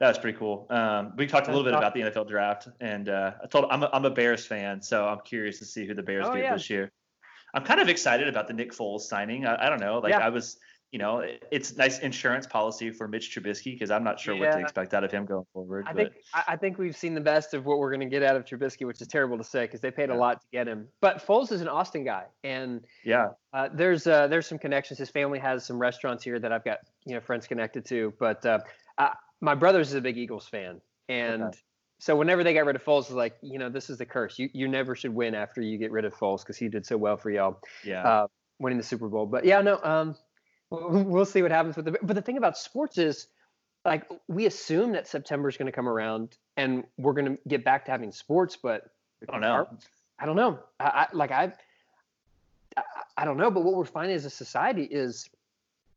that was pretty cool. Um, we talked a little bit about the NFL draft, and uh, I told I'm a, I'm a Bears fan, so I'm curious to see who the Bears Oh, get yeah. this year. I'm kind of excited about the Nick Foles signing. I, I don't know, like Yeah. I was. You know, it's nice insurance policy for Mitch Trubisky because I'm not sure what to expect out of him going forward. I but think I think we've seen the best of what we're going to get out of Trubisky, which is terrible to say because they paid a lot to get him. But Foles is an Austin guy, and yeah, Uh, there's uh, there's some connections. His family has some restaurants here that I've got you know friends connected to. But uh, uh, my brother's is a big Eagles fan, and Okay. So whenever they got rid of Foles, it's like you know this is the curse. You you never should win after you get rid of Foles because he did so well for y'all, yeah, uh, winning the Super Bowl. But yeah, no, um, we'll, we'll see what happens with the. But the thing about sports is, like we assume that September is going to come around and we're going to get back to having sports, but I don't know. I don't know. I, I like I, I I don't know, but what we're finding as a society is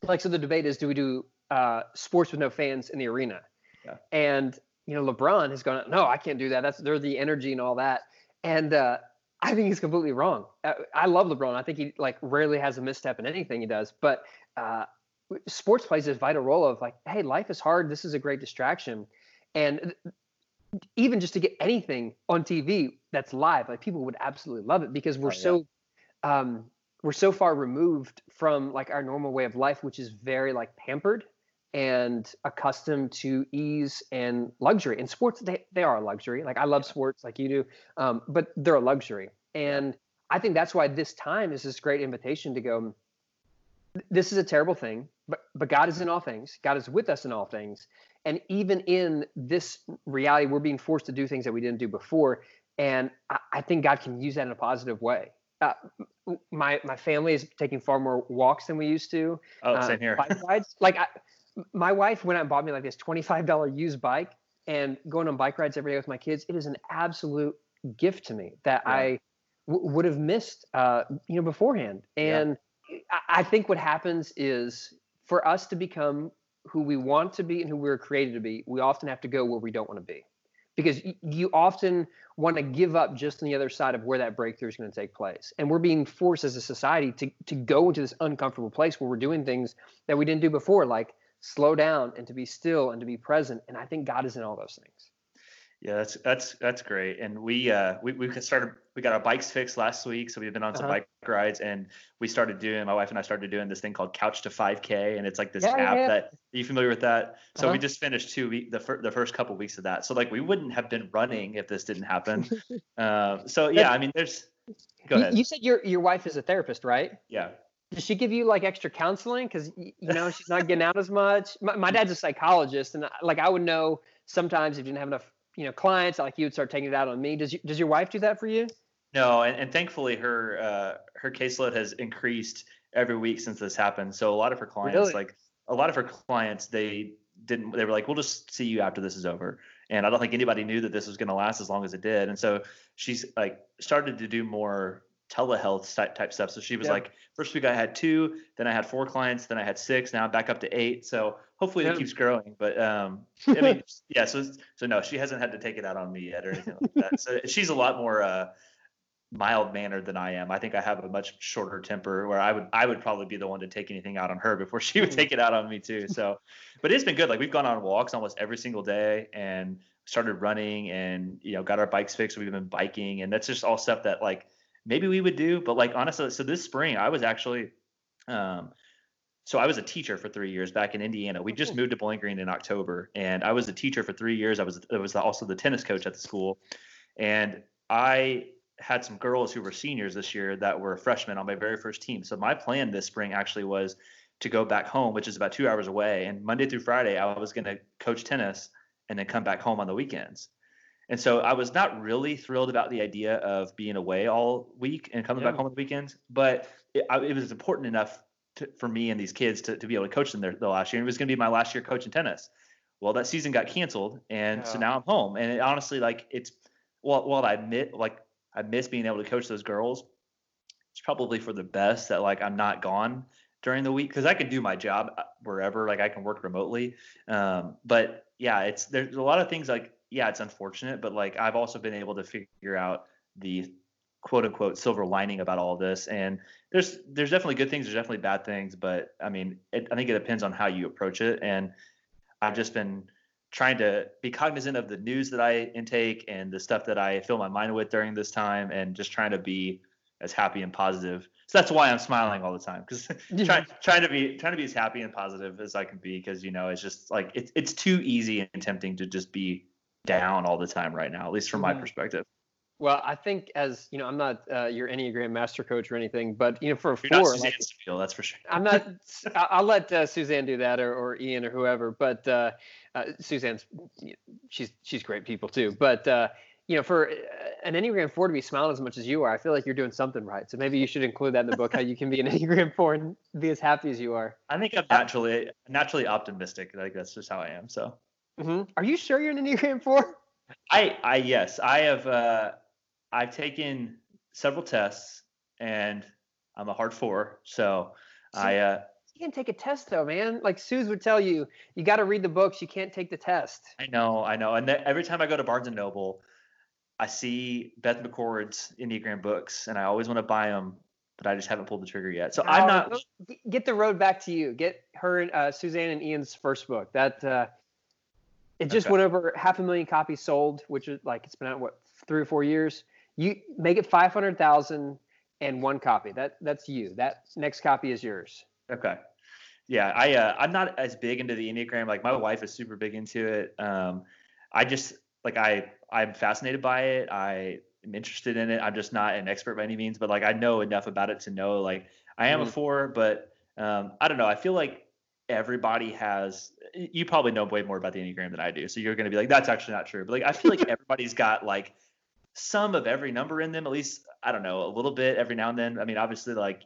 like so the debate is do we do uh, sports with no fans in the arena? Yeah. And you know LeBron has gone no, I can't do that. That's they're the energy and all that. And uh, I think he's completely wrong. Uh, I love LeBron. I think he like rarely has a misstep in anything he does, but uh, sports plays this vital role of like, hey, life is hard. This is a great distraction, and even just to get anything on TV that's live, like people would absolutely love it because we're Oh, yeah. so um, we're so far removed from like our normal way of life, which is very like pampered and accustomed to ease and luxury. And sports, they they are a luxury. Like I love sports, like you do, um, but they're a luxury. And I think that's why this time is this great invitation to go. This is a terrible thing. but but God is in all things. God is with us in all things. And even in this reality, we're being forced to do things that we didn't do before. And I, I think God can use that in a positive way. Uh, my my family is taking far more walks than we used to. Oh, uh, same here. bike [laughs] rides. Like I, my wife went out and bought me like this twenty five dollar used bike, and going on bike rides every day with my kids. It is an absolute gift to me that yeah. I w- would have missed, uh, you know, beforehand. And yeah. I, I think what happens is for us to become who we want to be and who we are created to be, we often have to go where we don't want to be. Because you often want to give up just on the other side of where that breakthrough is going to take place. And we're being forced as a society to, to go into this uncomfortable place where we're doing things that we didn't do before, like slow down and to be still and to be present. And I think God is in all those things. Yeah, that's that's that's great. And we uh we we started we got our bikes fixed last week, so we've been on some uh-huh. bike rides, and we started doing my wife and I started doing this thing called Couch to 5K, and it's like this yeah, app yeah. that are you familiar with that? So uh-huh. we just finished two week the fir- the first couple weeks of that. So like we wouldn't have been running if this didn't happen. um, [laughs] so yeah, I mean, there's. Go ahead. You said your your wife is a therapist, right? Yeah. Does she give you like extra counseling? Because you know she's not getting out as [laughs] much. My, my dad's a psychologist, and like I would know sometimes if you didn't have enough you know clients like you would start taking it out on me does you, does your wife do that for you no and, and thankfully her uh, her caseload has increased every week since this happened so a lot of her clients really? like a lot of her clients they didn't they were like we'll just see you after this is over and i don't think anybody knew that this was going to last as long as it did and so she's like started to do more telehealth type, type stuff. So she was yeah. like, first week I had two, then I had four clients, then I had six, now I'm back up to eight. So hopefully yeah. it keeps growing. But um, [laughs] I mean, yeah. So so no, she hasn't had to take it out on me yet or anything like that. So she's a lot more uh, mild mannered than I am. I think I have a much shorter temper where I would I would probably be the one to take anything out on her before she would mm. take it out on me too. So, but it's been good. Like we've gone on walks almost every single day and started running and you know got our bikes fixed. We've been biking and that's just all stuff that like maybe we would do. But like honestly, so this spring I was actually, um, so I was a teacher for three years back in Indiana. We just moved to Bowling Green in October, and I was a teacher for three years. I was I was also the tennis coach at the school, and I had some girls who were seniors this year that were freshmen on my very first team. So my plan this spring actually was to go back home, which is about two hours away, and Monday through Friday I was going to coach tennis and then come back home on the weekends. And so I was not really thrilled about the idea of being away all week and coming yeah. back home on the weekends, but it, I, it was important enough to, for me and these kids to, to be able to coach them there the last year. And it was going to be my last year coaching tennis. Well, that season got canceled, and yeah. so now I'm home. And it, honestly, like it's well, while I admit like I miss being able to coach those girls, it's probably for the best that like I'm not gone during the week because I can do my job uh, wherever. Like I can work remotely. Um, but yeah, it's there's a lot of things like yeah, it's unfortunate, but like I've also been able to figure out the quote unquote silver lining about all this. And there's there's definitely good things, there's definitely bad things, but I mean, it, I think it depends on how you approach it. And I've just been trying to be cognizant of the news that I intake and the stuff that I fill my mind with during this time, and just trying to be as happy and positive. So that's why I'm smiling all the time because [laughs] [laughs] trying trying to be trying to be as happy and positive as I can be because you know it's just like it's it's too easy and tempting to just be down all the time right now, at least from my mm-hmm. perspective. Well, I think as you know, I'm not uh, your Enneagram master coach or anything, but you know, for a You're four, like, Steele, that's for sure. I'm not. [laughs] I'll let uh, Suzanne do that or, or Ian or whoever. But uh, uh Suzanne's she's she's great people too. But uh, you know, for uh, an Enneagram four to be smiling as much as you are, I feel like you're doing something right. So maybe you should include that in the book. how you can be an [laughs] Enneagram four and be as happy as you are. I think I'm naturally naturally optimistic. I think that's just how I am. So. Mm-hmm. Are you sure you're an Enneagram four? I, I yes, I have. Uh, I've taken several tests, and I'm a hard four. So, so I. Uh, you can take a test though, man. Like Suze would tell you, you got to read the books. You can't take the test. I know, I know. And th- every time I go to Barnes and Noble, I see Beth McCord's Enneagram books, and I always want to buy them, but I just haven't pulled the trigger yet. So oh, I'm not. Get the road back to you. Get her, uh, Suzanne, and Ian's first book. That uh, it just okay. went over half a million copies sold, which is like it's been out what three or four years. You make it five hundred thousand and one copy. That that's you. That next copy is yours. Okay. Yeah, I uh, I'm not as big into the Enneagram. Like my wife is super big into it. Um, I just like I I'm fascinated by it. I am interested in it. I'm just not an expert by any means, but like I know enough about it to know like I am mm-hmm. a four, but um, I don't know. I feel like everybody has you probably know way more about the enneagram than i do so you're going to be like that's actually not true. But like i feel like [laughs] everybody's got like some of every number in them at least i don't know a little bit every now and then. I mean obviously like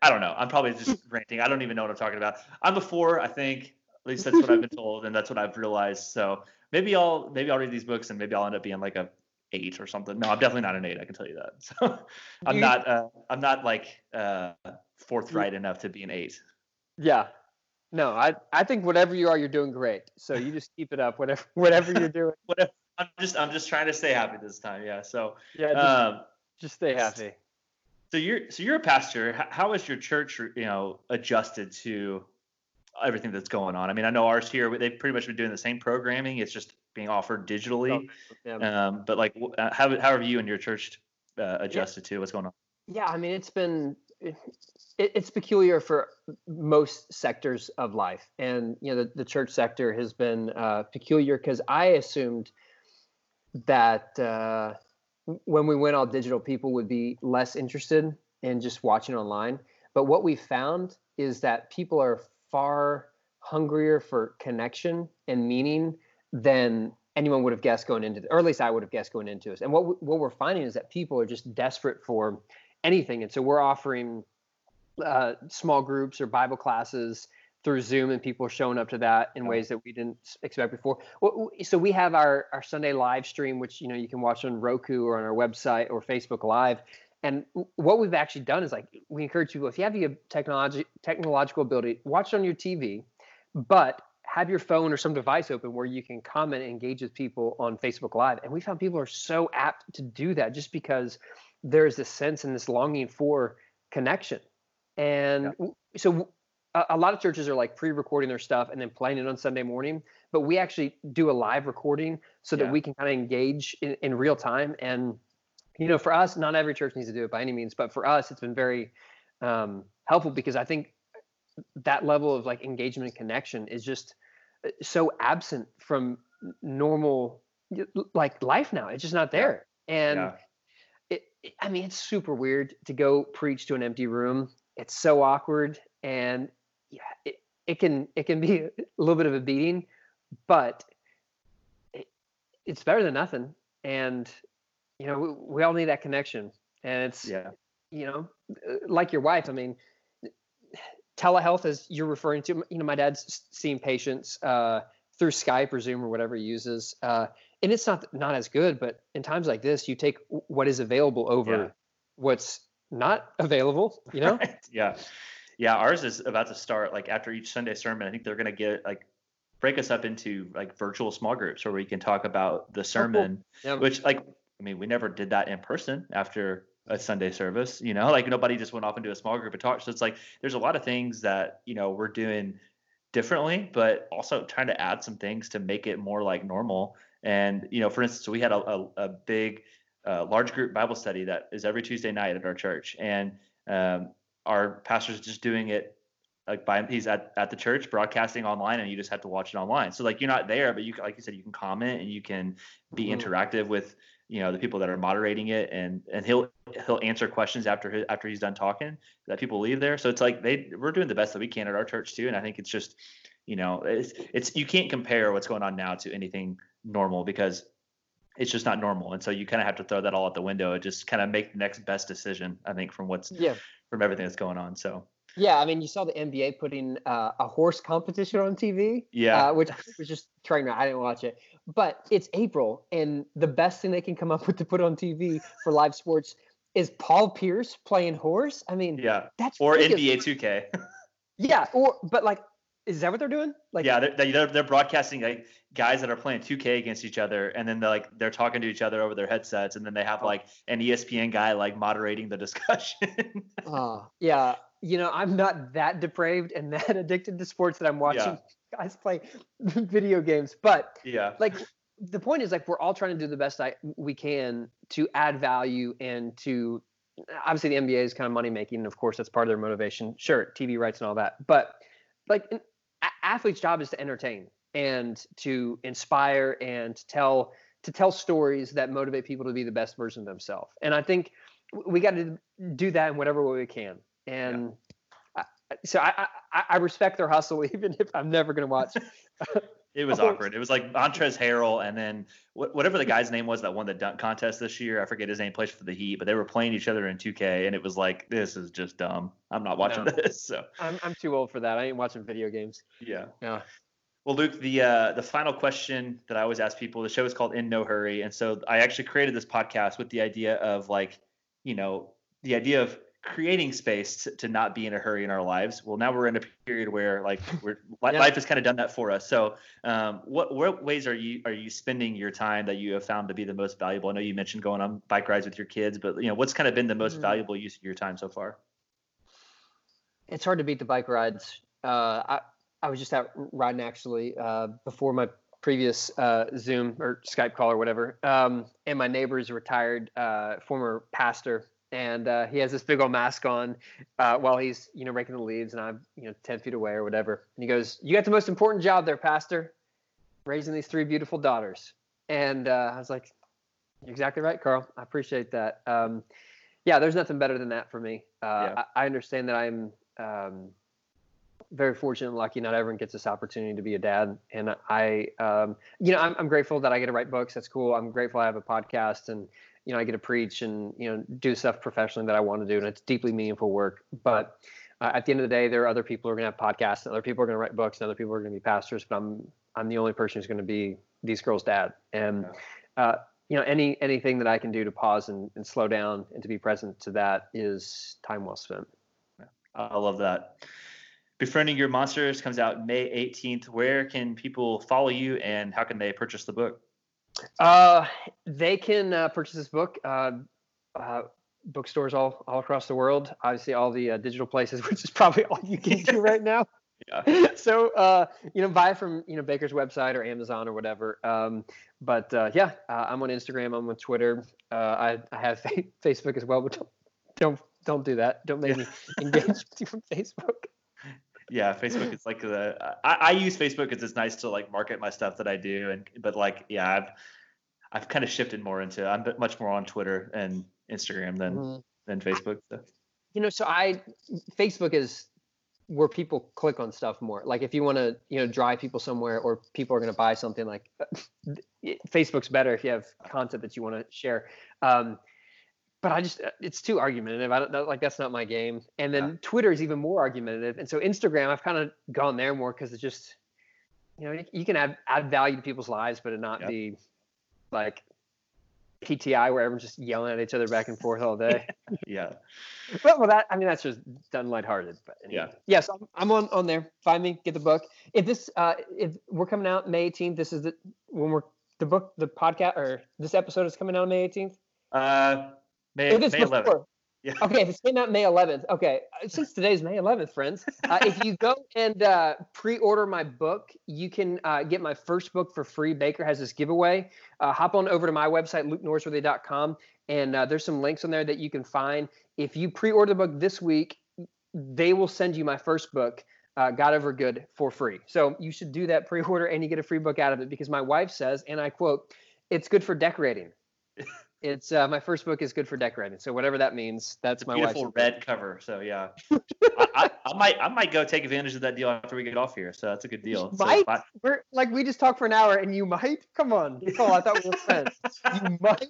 i don't know. I'm probably just [laughs] ranting. I don't even know what i'm talking about. I'm a four i think. At least that's what i've been told and that's what i've realized. So maybe i'll maybe i'll read these books and maybe i'll end up being like a eight or something. No i'm definitely not an eight i can tell you that. [laughs] So i'm not uh, i'm not like uh forthright enough to be an eight. Yeah no, I I think whatever you are, you're doing great. So you just keep it up, whatever [laughs] whatever you're doing. [laughs] whatever. I'm just I'm just trying to stay happy this time. Yeah. So yeah, just, um, just stay happy. So you're so you're a pastor. How has your church you know adjusted to everything that's going on? I mean, I know ours here they've pretty much been doing the same programming. It's just being offered digitally. Oh, yeah. Um, but like, uh, how how have you and your church uh, adjusted yeah. to what's going on? Yeah, I mean, it's been it, it's peculiar for most sectors of life, and you know the, the church sector has been uh, peculiar because I assumed that uh, when we went all digital, people would be less interested in just watching online. But what we found is that people are far hungrier for connection and meaning than anyone would have guessed going into, or at least I would have guessed going into this. And what what we're finding is that people are just desperate for anything, and so we're offering uh, small groups or Bible classes through Zoom, and people are showing up to that in ways that we didn't expect before. So we have our our Sunday live stream, which you know you can watch on Roku or on our website or Facebook Live. And what we've actually done is like we encourage people if you have the technology technological ability, watch it on your TV, but have your phone or some device open where you can comment and engage with people on Facebook Live. And we found people are so apt to do that just because there's this sense and this longing for connection. And yeah. so a, a, lot of churches are like pre-recording their stuff and then playing it on Sunday morning, but we actually do a live recording so that yeah. we can kind of engage in, in real time. And you know, for us, not every church needs to do it by any means, but for us, it's been very um, helpful because I think that level of like engagement and connection is just uh, so absent from normal like life now. It's just not there. Yeah. And yeah. I mean, it's super weird to go preach to an empty room it's so awkward and yeah, it, it can it can be [laughs] a little bit of a beating, but it, it's better than nothing. And you know, we, we all need that connection. And it's yeah, you know, uh, like your wife. I mean, telehealth, as you're referring to, you know, my dad's seeing patients uh, through Skype or Zoom or whatever he uses, uh, and it's not not as good. But in times like this, you take what is available over yeah. what's not available, you know? [laughs] Right. Yeah. Yeah. Ours is about to start like after each Sunday sermon. I think they're going to get like break us up into like virtual small groups where we can talk about the sermon, oh, cool. yeah. which like, I mean, we never did that in person after a Sunday service, you know, like nobody just went off into a small group and talked. So it's like, there's a lot of things that, you know, we're doing differently, but also trying to add some things to make it more like normal. And, you know, for instance, we had a, a, a big uh, large group Bible study that is every Tuesday night at our church, and um, our pastor's just doing it like by he's at, at the church broadcasting online and you just have to watch it online. So like you're not there but you like you said you can comment and you can be mm-hmm. interactive with you know the people that are moderating it. And and he'll he'll answer questions after his, after he's done talking that people leave there. So it's like they we're doing the best that we can at our church too. And i think it's just you know it's it's you can't compare what's going on now to anything normal because it's just not normal. And so you kind of have to throw that all out the window and just kind of make the next best decision, I think, from what's yeah. from everything that's going on. So yeah, I mean, you saw the NBA putting uh, a horse competition on TV. Yeah, uh, which [laughs] was just trying to. I didn't watch it, but it's April, and the best thing they can come up with to put on TV for live sports is Paul Pierce playing horse. I mean, yeah, that's or NBA 2K. [laughs] yeah, or but like is that what they're doing? Like, yeah, they're, they're, they're broadcasting like guys that are playing 2K against each other, and then they're like they're talking to each other over their headsets, and then they have oh. like an ESPN guy like moderating the [laughs] discussion. oh, yeah. You know, I'm not that depraved and [laughs] that addicted to sports that I'm watching yeah. guys play [laughs] video games, but yeah, like the point is like we're all trying to do the best I, we can to add value and to obviously the NBA is kind of money making, and of course that's part of their motivation. Sure, TV rights and all that, but like athlete's job is to entertain and to inspire and to tell to tell stories that motivate people to be the best version of themselves. And I think we got to do that in whatever way we can. And yeah. so I, I, I respect their hustle, [laughs] even if I'm never going to watch. [laughs] it was awkward. It was like Montrezl Harrell and then whatever the guy's name was that won the dunk contest this year. I forget his name. Plays for the Heat, but they were playing each other in 2K, and it was like this is just dumb. I'm not watching no. [laughs] this. So I'm I'm too old for that. I ain't watching video games. Yeah. Yeah. Well, Luke, the uh, the final question that I always ask people. The show is called In No Hurry, and so I actually created this podcast with the idea of like, you know, the idea of creating space to, not be in a hurry in our lives. Well, now we're in a period where like [laughs] we're yeah. life has kind of done that for us. So, um, what what ways are you are you spending your time that you have found to be the most valuable? I know you mentioned going on bike rides with your kids, but you know what's kind of been the most mm. valuable use of your time so far? It's hard to beat the bike rides. Uh, I I was just out riding actually uh, before my previous uh, Zoom or Skype call or whatever, um, and my neighbor is retired uh, former pastor and uh, he has this big old mask on uh, while he's you know raking the leaves, and I'm you know ten feet away or whatever. And he goes, "You got the most important job there, Pastor, raising these three beautiful daughters." And uh, I was like, "You're exactly right, Carl. I appreciate that." Um, yeah, there's nothing better than that for me. Uh, yeah. I, I, understand that I'm um, very fortunate and lucky. Not everyone gets this opportunity to be a dad, and I, um, you know, I'm, I'm grateful that I get to write books. That's cool. I'm grateful I have a podcast and you know, I get to preach and you know do stuff professionally that I want to do, and it's deeply meaningful work. But uh, at the end of the day, there are other people who are going to have podcasts, and other people are going to write books, and other people are going to be pastors. But I'm I'm the only person who's going to be these girls' dad, and uh, you know, any anything that I can do to pause and, and slow down and to be present to that is time well spent. I love that. Befriending Your Monsters comes out May 18th. Where can people follow you, and how can they purchase the book? Uh, they can uh, purchase this book. Uh, uh, bookstores all all across the world. Obviously, all the uh, digital places, [laughs] which is probably all you can do right now. Yeah. [laughs] So uh, you know, buy from you know Baker's website or Amazon or whatever. Um, but uh, yeah, uh, I'm on Instagram. I'm on Twitter. Uh, I I have [laughs] Facebook as well, but don't don't don't do that. Don't make me engage with you from Facebook yeah facebook is like the I, I use facebook because it's nice to like market my stuff that i do and but like yeah i've i've kind of shifted more into i'm much more on twitter and instagram than mm-hmm. than facebook so. you know so i facebook is where people click on stuff more like if you want to you know drive people somewhere or people are going to buy something like [laughs] facebook's better if you have content that you want to share um, but I just uh, it's too argumentative. I don't like that's not my game. And then yeah. Twitter is even more argumentative. And so Instagram, I've kind of gone there more because it's just you know you can add add value to people's lives, but it not yep. be like PTI where everyone's just yelling at each other back and forth all day. [laughs] yeah. Well, well, that I mean that's just done lighthearted. But anyway. yeah. Yes, I'm, I'm on on there. Find me, get the book. If this uh if we're coming out May 18th, this is the when we're the book the podcast or this episode is coming out May 18th. Uh May, May 11th. Yeah. [laughs] Okay, if it's came out May 11th. Okay, uh, since today's May 11th, friends, uh, if you go [laughs] and uh, pre-order my book, you can uh, get my first book for free. Baker has this giveaway. Uh, hop on over to my website, lukenorsworthy.com, and uh, there's some links on there that you can find. If you pre-order the book this week, they will send you my first book, God Over Good, for free. So you should do that pre-order, and you get a free book out of it because my wife says, and I quote, "It's good for decorating." [laughs] It's uh, my first book is good for decorating. So whatever that means, that's my beautiful red book. cover. So yeah, [laughs] I, I, I, might I might go take advantage of that deal after we get off here. So that's a good deal. So might I, we're like we just talked for an hour, and you might come on. Oh, I thought we were friends. you [laughs] might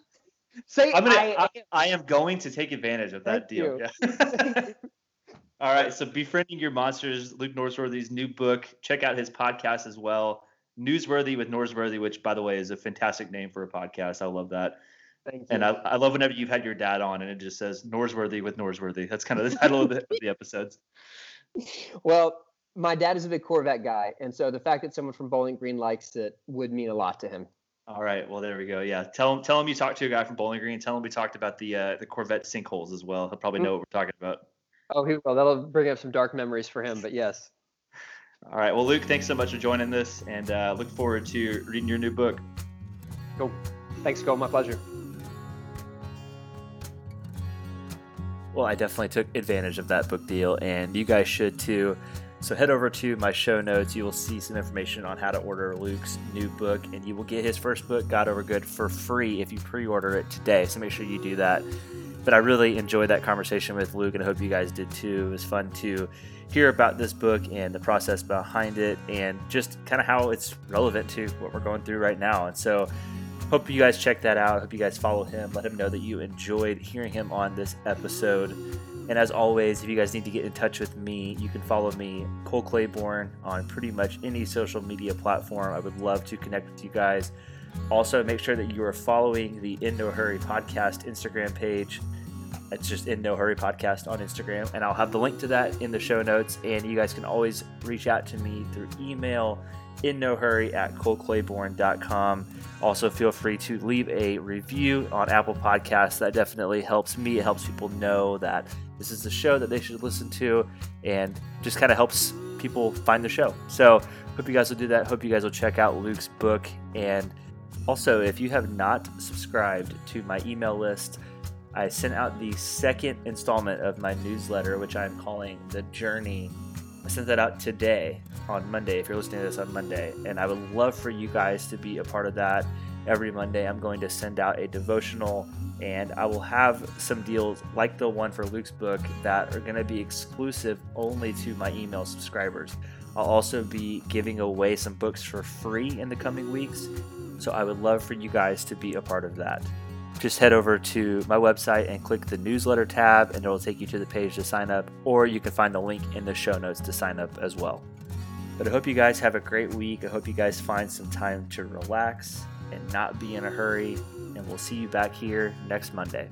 say I'm gonna, I, I, am going to take advantage of that deal. Yeah. [laughs] All right, so befriending your monsters, Luke Norsworthy's new book. Check out his podcast as well. Newsworthy with Norsworthy, which by the way is a fantastic name for a podcast. I love that. Thank you. And I, I love whenever you've had your dad on and it just says Norsworthy with Norsworthy. That's kind of the title of, the, of the episodes. [laughs] Well, my dad is a big Corvette guy, and so the fact that someone from Bowling Green likes it would mean a lot to him. All right. Well, there we go. Yeah. Tell him. Tell him you talked to a guy from Bowling Green. Tell him we talked about the uh, the Corvette sinkholes as well. He'll probably know mm-hmm. what we're talking about. Oh, he will. That'll bring up some dark memories for him. But yes. All right. Well, Luke, thanks so much for joining this, and uh, look forward to reading your new book. Cool. Thanks, Cole. My pleasure. Well, I definitely took advantage of that book deal, and you guys should too. So head over to my show notes. You will see some information on how to order Luke's new book, and you will get his first book, God Over Good, for free if you pre order it today. So make sure you do that. but I really enjoyed that conversation with Luke, and I hope you guys did too. It was fun to hear about this book and the process behind it, and just kind of how it's relevant to what we're going through right now. And so, hope you guys check that out. Hope you guys follow him. Let him know that you enjoyed hearing him on this episode. And as always, if you guys need to get in touch with me, you can follow me, Cole Claiborne, on pretty much any social media platform. I would love to connect with you guys. Also, make sure that you are following the In No Hurry podcast Instagram page. It's just In No Hurry podcast on Instagram, and I'll have the link to that in the show notes. And you guys can always reach out to me through email in no hurry at coleclayborn.com. Also, feel free to leave a review on Apple Podcasts. That definitely helps me. It helps people know that this is the show that they should listen to and just kind of helps people find the show. So, hope you guys will do that. Hope you guys will check out Luke's book. And also, if you have not subscribed to my email list, I sent out the second installment of my newsletter, which I'm calling The Journey. I sent that out today on Monday if you're listening to this on Monday. And I would love for you guys to be a part of that. Every Monday, I'm going to send out a devotional and I will have some deals like the one for Luke's book that are going to be exclusive only to my email subscribers. I'll also be giving away some books for free in the coming weeks. So I would love for you guys to be a part of that. Just head over to my website and click the newsletter tab, and it'll take you to the page to sign up, or you can find the link in the show notes to sign up as well. But I hope you guys have a great week. I hope you guys find some time to relax and not be in a hurry. And we'll see you back here next Monday.